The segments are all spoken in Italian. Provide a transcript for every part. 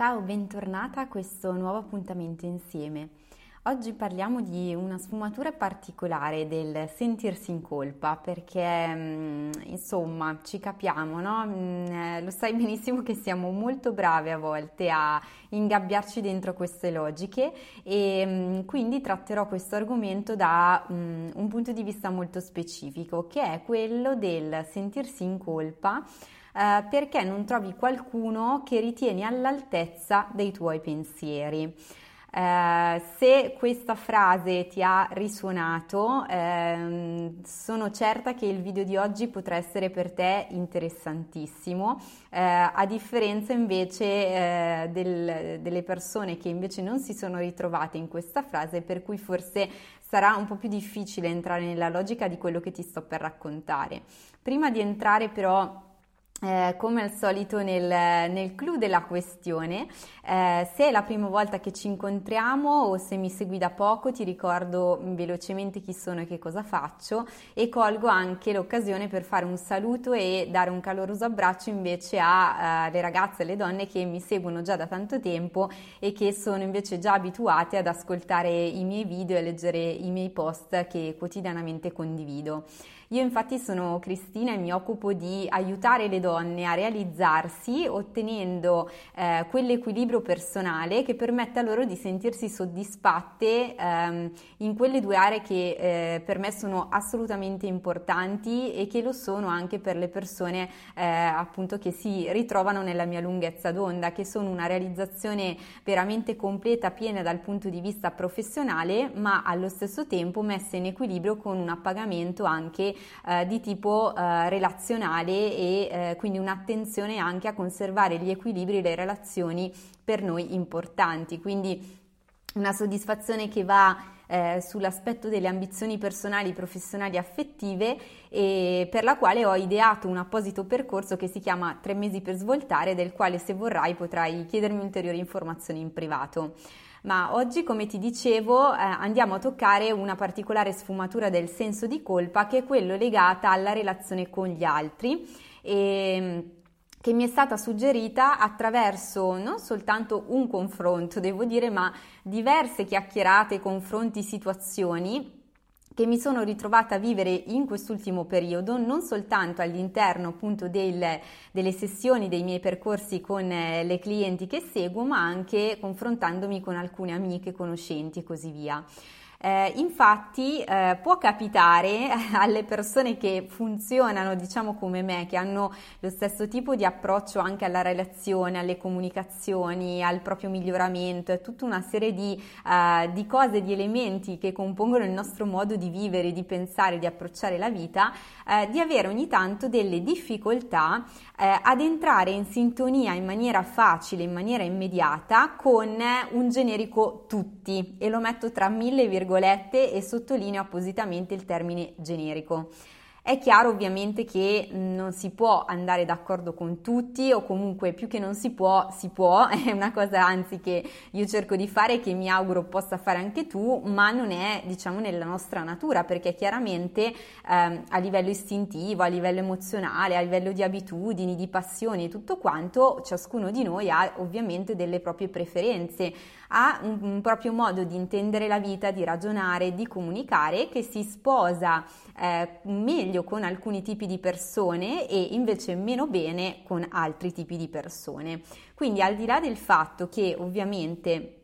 Ciao, bentornata a questo nuovo appuntamento insieme. Oggi parliamo di una sfumatura particolare del sentirsi in colpa perché mm, insomma ci capiamo, no? Mm, lo sai benissimo che siamo molto brave a volte a ingabbiarci dentro queste logiche e mm, quindi tratterò questo argomento da un punto di vista molto specifico che è quello del sentirsi in colpa eh, perché non trovi qualcuno che ritieni all'altezza dei tuoi pensieri. Eh, se questa frase ti ha risuonato, ehm, sono certa che il video di oggi potrà essere per te interessantissimo, eh, a differenza invece eh, del, delle persone che invece non si sono ritrovate in questa frase, per cui forse sarà un po' più difficile entrare nella logica di quello che ti sto per raccontare. Prima di entrare però eh, come al solito nel, nel clou della questione, eh, se è la prima volta che ci incontriamo o se mi segui da poco ti ricordo velocemente chi sono e che cosa faccio e colgo anche l'occasione per fare un saluto e dare un caloroso abbraccio invece alle eh, ragazze e alle donne che mi seguono già da tanto tempo e che sono invece già abituate ad ascoltare i miei video e leggere i miei post che quotidianamente condivido. Io infatti sono Cristina e mi occupo di aiutare le donne a realizzarsi ottenendo eh, quell'equilibrio personale che permetta loro di sentirsi soddisfatte ehm, in quelle due aree che eh, per me sono assolutamente importanti e che lo sono anche per le persone eh, appunto che si ritrovano nella mia lunghezza d'onda, che sono una realizzazione veramente completa, piena dal punto di vista professionale, ma allo stesso tempo messa in equilibrio con un appagamento anche eh, di tipo eh, relazionale e eh, quindi un'attenzione anche a conservare gli equilibri e le relazioni per noi importanti. Quindi una soddisfazione che va eh, sull'aspetto delle ambizioni personali, professionali, affettive e per la quale ho ideato un apposito percorso che si chiama Tre mesi per svoltare, del quale se vorrai potrai chiedermi ulteriori informazioni in privato ma oggi come ti dicevo eh, andiamo a toccare una particolare sfumatura del senso di colpa che è quello legata alla relazione con gli altri e che mi è stata suggerita attraverso non soltanto un confronto, devo dire, ma diverse chiacchierate, confronti, situazioni che mi sono ritrovata a vivere in quest'ultimo periodo, non soltanto all'interno appunto del, delle sessioni dei miei percorsi con eh, le clienti che seguo, ma anche confrontandomi con alcune amiche, conoscenti e così via. Eh, infatti eh, può capitare alle persone che funzionano diciamo come me, che hanno lo stesso tipo di approccio anche alla relazione, alle comunicazioni, al proprio miglioramento, è tutta una serie di, uh, di cose, di elementi che compongono il nostro modo di vivere, di pensare, di approcciare la vita, uh, di avere ogni tanto delle difficoltà uh, ad entrare in sintonia in maniera facile, in maniera immediata con un generico tutti e lo metto tra mille virgolette e sottolineo appositamente il termine generico. È chiaro ovviamente che non si può andare d'accordo con tutti o comunque più che non si può, si può, è una cosa anzi che io cerco di fare e che mi auguro possa fare anche tu, ma non è diciamo nella nostra natura perché chiaramente ehm, a livello istintivo, a livello emozionale, a livello di abitudini, di passioni e tutto quanto, ciascuno di noi ha ovviamente delle proprie preferenze, ha un, un proprio modo di intendere la vita, di ragionare, di comunicare che si sposa eh, meglio con alcuni tipi di persone e invece meno bene con altri tipi di persone. Quindi al di là del fatto che ovviamente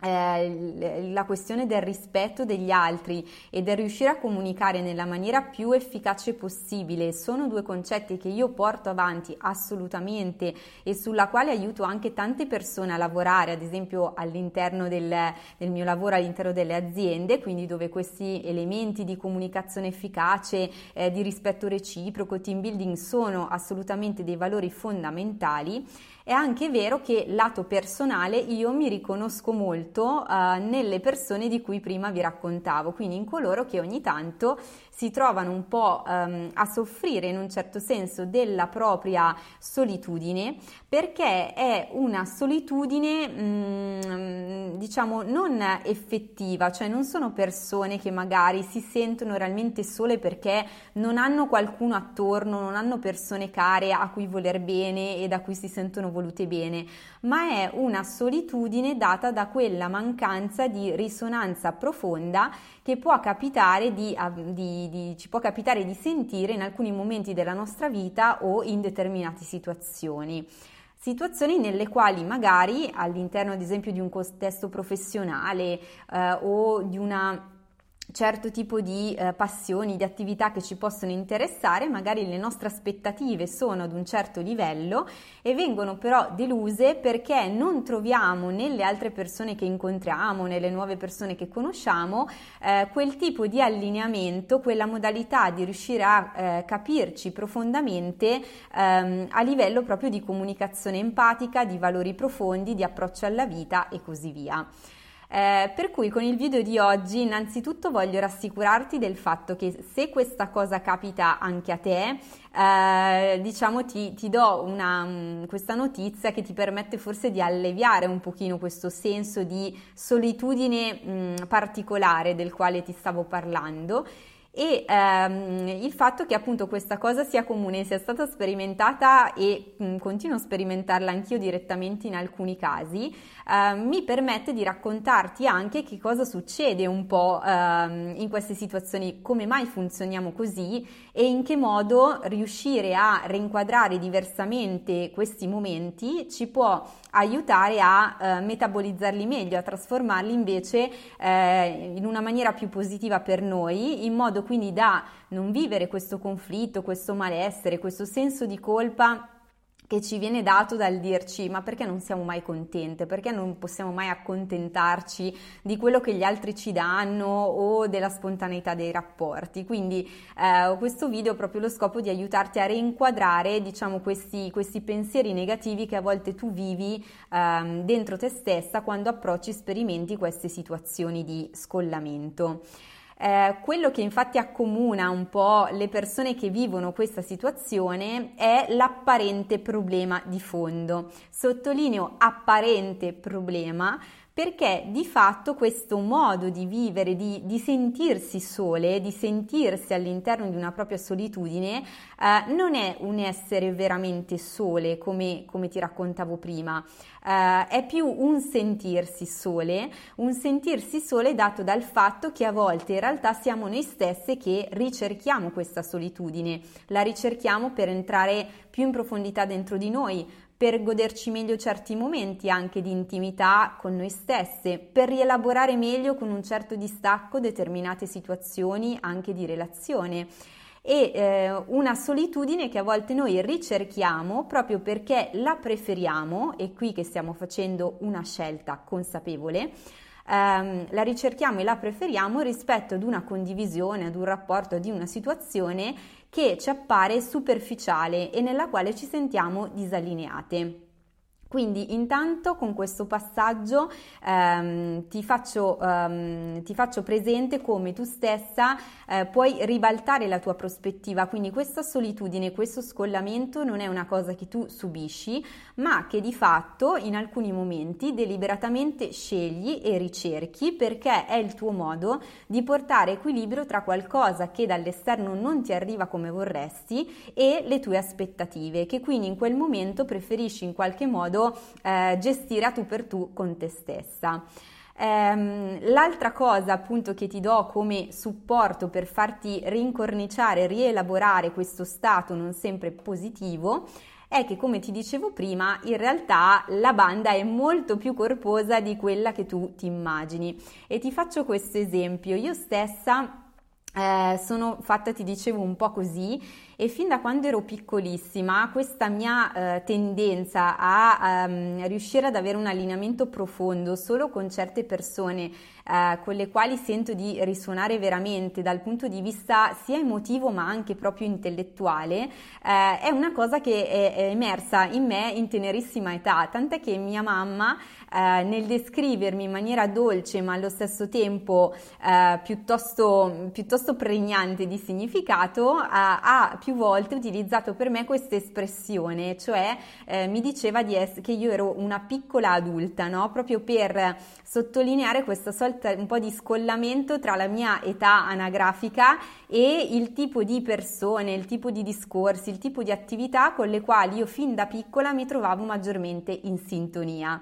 eh, la questione del rispetto degli altri e del riuscire a comunicare nella maniera più efficace possibile. Sono due concetti che io porto avanti assolutamente e sulla quale aiuto anche tante persone a lavorare, ad esempio all'interno del, del mio lavoro all'interno delle aziende, quindi dove questi elementi di comunicazione efficace, eh, di rispetto reciproco, team building sono assolutamente dei valori fondamentali. È anche vero che lato personale io mi riconosco molto uh, nelle persone di cui prima vi raccontavo, quindi in coloro che ogni tanto si trovano un po' um, a soffrire in un certo senso della propria solitudine perché è una solitudine um, diciamo non effettiva, cioè non sono persone che magari si sentono realmente sole perché non hanno qualcuno attorno, non hanno persone care a cui voler bene e da cui si sentono volute bene, ma è una solitudine data da quella mancanza di risonanza profonda che può capitare di, di, di, ci può capitare di sentire in alcuni momenti della nostra vita o in determinate situazioni. Situazioni nelle quali magari all'interno ad esempio di un contesto professionale eh, o di una certo tipo di eh, passioni, di attività che ci possono interessare, magari le nostre aspettative sono ad un certo livello e vengono però deluse perché non troviamo nelle altre persone che incontriamo, nelle nuove persone che conosciamo, eh, quel tipo di allineamento, quella modalità di riuscire a eh, capirci profondamente ehm, a livello proprio di comunicazione empatica, di valori profondi, di approccio alla vita e così via. Eh, per cui con il video di oggi innanzitutto voglio rassicurarti del fatto che se questa cosa capita anche a te, eh, diciamo ti, ti do una, um, questa notizia che ti permette forse di alleviare un pochino questo senso di solitudine mh, particolare del quale ti stavo parlando e ehm, il fatto che appunto questa cosa sia comune, sia stata sperimentata e mh, continuo a sperimentarla anch'io direttamente in alcuni casi, eh, mi permette di raccontarti anche che cosa succede un po' ehm, in queste situazioni, come mai funzioniamo così e in che modo riuscire a rinquadrare diversamente questi momenti ci può aiutare a eh, metabolizzarli meglio, a trasformarli invece eh, in una maniera più positiva per noi, in modo quindi da non vivere questo conflitto, questo malessere, questo senso di colpa che ci viene dato dal dirci ma perché non siamo mai contente, perché non possiamo mai accontentarci di quello che gli altri ci danno o della spontaneità dei rapporti. Quindi eh, questo video ha proprio lo scopo di aiutarti a reinquadrare diciamo questi, questi pensieri negativi che a volte tu vivi eh, dentro te stessa quando approcci, sperimenti queste situazioni di scollamento. Eh, quello che infatti accomuna un po' le persone che vivono questa situazione è l'apparente problema di fondo. Sottolineo apparente problema perché di fatto questo modo di vivere, di, di sentirsi sole, di sentirsi all'interno di una propria solitudine, eh, non è un essere veramente sole come, come ti raccontavo prima, eh, è più un sentirsi sole, un sentirsi sole dato dal fatto che a volte in realtà siamo noi stesse che ricerchiamo questa solitudine, la ricerchiamo per entrare più in profondità dentro di noi, per goderci meglio certi momenti anche di intimità con noi stesse, per rielaborare meglio con un certo distacco determinate situazioni anche di relazione. E eh, una solitudine che a volte noi ricerchiamo proprio perché la preferiamo, e qui che stiamo facendo una scelta consapevole, ehm, la ricerchiamo e la preferiamo rispetto ad una condivisione, ad un rapporto, ad una situazione che ci appare superficiale e nella quale ci sentiamo disallineate. Quindi intanto con questo passaggio ehm, ti, faccio, ehm, ti, faccio, presente come tu stessa eh, puoi ribaltare la tua prospettiva, quindi questa solitudine, questo scollamento non è una cosa che tu subisci, ma che di fatto in alcuni momenti deliberatamente scegli e ricerchi perché è il tuo modo di portare equilibrio tra qualcosa che dall'esterno non ti arriva come vorresti e le tue aspettative, che quindi in quel momento preferisci in qualche modo eh, gestire a tu per tu con te stessa. Ehm, l'altra cosa appunto che ti do come supporto per farti rincorniciare, rielaborare questo stato non sempre positivo è che come ti dicevo prima in realtà la banda è molto più corposa di quella che tu ti immagini e ti faccio questo esempio io stessa eh, sono fatta, ti dicevo, un po' così e fin da quando ero piccolissima questa mia eh, tendenza a um, riuscire ad avere un allineamento profondo solo con certe persone eh, con le quali sento di risuonare veramente dal punto di vista sia emotivo ma anche proprio intellettuale eh, è una cosa che è, è emersa in me in tenerissima età, tant'è che mia mamma eh, nel descrivermi in maniera dolce ma allo stesso tempo eh, piuttosto, piuttosto, pregnante di significato, eh, ha più volte utilizzato per me questa espressione, cioè eh, mi diceva ess- che io ero una piccola adulta, no? proprio per sottolineare questa sorta un po' di scollamento tra la mia età anagrafica e il tipo di persone, il tipo di discorsi, il tipo di attività con le quali io fin da piccola mi trovavo maggiormente in sintonia.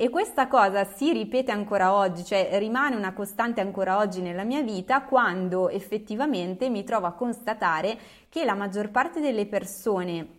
E questa cosa si ripete ancora oggi, cioè rimane una costante ancora oggi nella mia vita quando effettivamente mi trovo a constatare che la maggior parte delle persone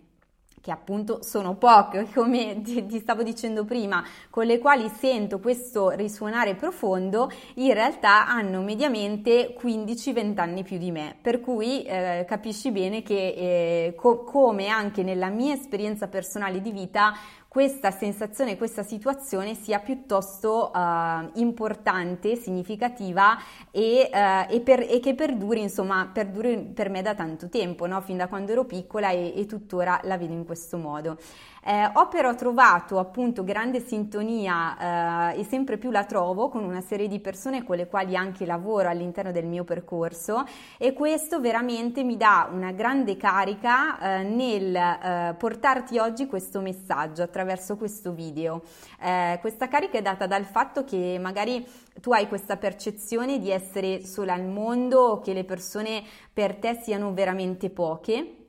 che appunto sono poche, come ti, stavo dicendo prima, con le quali sento questo risuonare profondo, in realtà hanno mediamente 15-20 anni più di me, per cui eh, capisci bene che eh, co- come anche nella mia esperienza personale di vita questa sensazione, questa situazione sia piuttosto uh, importante, significativa e, uh, e, per, e, che perduri, insomma, perduri per me da tanto tempo, no? fin da quando ero piccola e, e tuttora la vedo in questo modo. Eh, ho però trovato appunto grande sintonia eh, e sempre più la trovo con una serie di persone con le quali anche lavoro all'interno del mio percorso e questo veramente mi dà una grande carica eh, nel eh, portarti oggi questo messaggio attraverso questo video. Eh, questa carica è data dal fatto che magari tu hai questa percezione di essere sola al mondo, che le persone per te siano veramente poche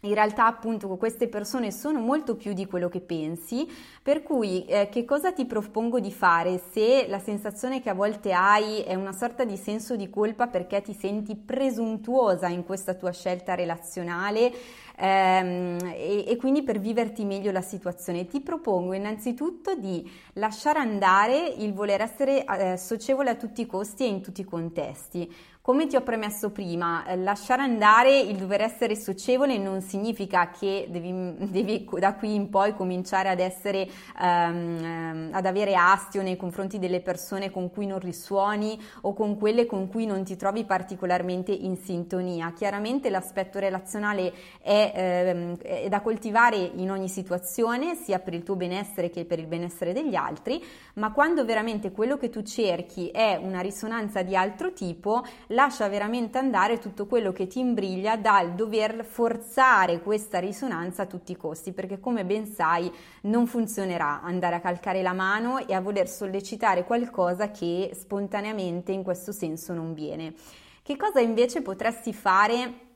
in realtà appunto queste persone sono molto più di quello che pensi, per cui eh, che cosa ti propongo di fare se la sensazione che a volte hai è una sorta di senso di colpa perché ti senti presuntuosa in questa tua scelta relazionale ehm, e, e, quindi per viverti meglio la situazione? Ti propongo innanzitutto di lasciare andare il voler essere eh, socievole a tutti i costi e in tutti i contesti. Come ti ho premesso prima, eh, lasciare andare il dover essere socievole non significa che devi, devi da qui in poi cominciare ad essere, um, ad avere astio nei confronti delle persone con cui non risuoni o con quelle con cui non ti trovi particolarmente in sintonia. Chiaramente l'aspetto relazionale è, um, è da coltivare in ogni situazione, sia per il tuo benessere che per il benessere degli altri, ma quando veramente quello che tu cerchi è una risonanza di altro tipo, lascia veramente andare tutto quello che ti imbriglia dal dover forzare questa risonanza a tutti i costi, perché come ben sai non funzionerà andare a calcare la mano e a voler sollecitare qualcosa che spontaneamente in questo senso non viene. Che cosa invece potresti fare?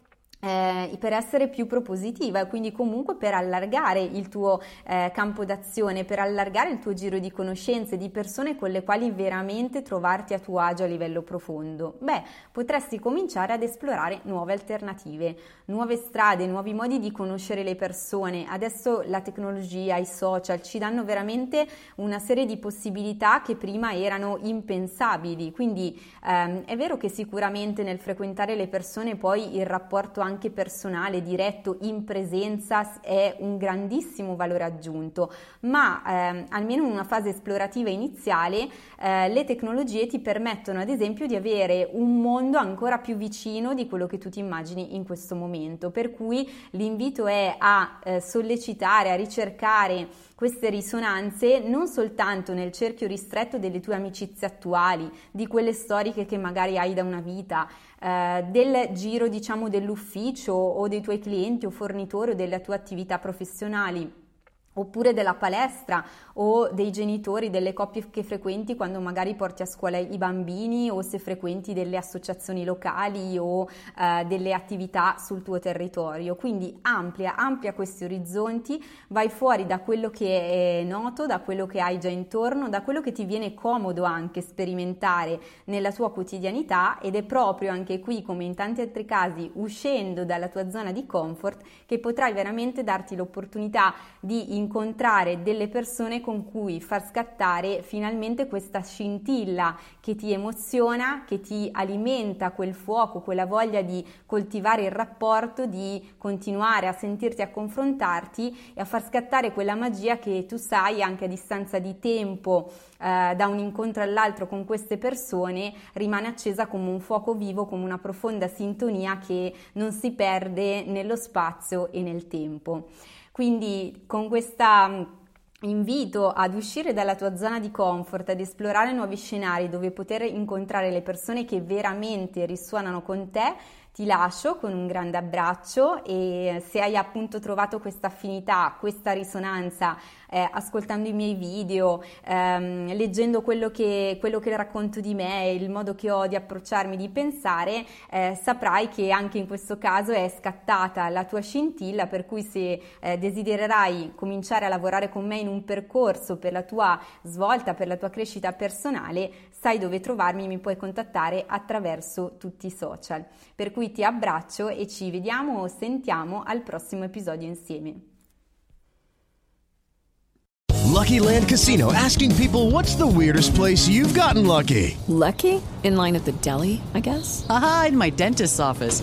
Eh, per essere più propositiva e quindi comunque per allargare il tuo eh, campo d'azione, per allargare il tuo giro di conoscenze, di persone con le quali veramente trovarti a tuo agio a livello profondo. Beh, potresti cominciare ad esplorare nuove alternative, nuove strade, nuovi modi di conoscere le persone. Adesso la tecnologia, i social ci danno veramente una serie di possibilità che prima erano impensabili. Quindi ehm, è vero che sicuramente nel frequentare le persone poi il rapporto anche anche personale, diretto, in presenza è un grandissimo valore aggiunto, ma ehm, almeno in una fase esplorativa iniziale eh, le tecnologie ti permettono ad esempio di avere un mondo ancora più vicino di quello che tu ti immagini in questo momento, per cui l'invito è a eh, sollecitare, a ricercare queste risonanze non soltanto nel cerchio ristretto delle tue amicizie attuali, di quelle storiche che magari hai da una vita, eh, del giro diciamo dell'ufficio o dei tuoi clienti o fornitori o delle tue attività professionali oppure della palestra o dei genitori, delle coppie che frequenti quando magari porti a scuola i bambini o se frequenti delle associazioni locali o eh, delle attività sul tuo territorio. Quindi amplia, amplia questi orizzonti, vai fuori da quello che è noto, da quello che hai già intorno, da quello che ti viene comodo anche sperimentare nella tua quotidianità ed è proprio anche qui, come in tanti altri casi, uscendo dalla tua zona di comfort che potrai veramente darti l'opportunità di incontrare delle persone con cui far scattare finalmente questa scintilla che ti emoziona, che ti alimenta quel fuoco, quella voglia di coltivare il rapporto, di continuare a sentirti a confrontarti e a far scattare quella magia che tu sai anche a distanza di tempo eh, da un incontro all'altro con queste persone rimane accesa come un fuoco vivo, come una profonda sintonia che non si perde nello spazio e nel tempo. Quindi con questa mm, invito ad uscire dalla tua zona di comfort, ad esplorare nuovi scenari dove poter incontrare le persone che veramente risuonano con te, ti lascio con un grande abbraccio e se hai appunto trovato questa affinità, questa risonanza eh, ascoltando i miei video, ehm, leggendo quello che, quello che, racconto di me, il modo che ho di approcciarmi, di pensare, eh, saprai che anche in questo caso è scattata la tua scintilla, per cui se eh, desidererai cominciare a lavorare con me in un percorso per la tua svolta, per la tua crescita personale, sai dove trovarmi, mi puoi contattare attraverso tutti i social. Per cui ti abbraccio e ci vediamo o sentiamo al prossimo episodio insieme. Lucky Land Casino asking people what's the weirdest place you've gotten lucky? Lucky? In line at the deli, I guess? Aha, in my dentist's office.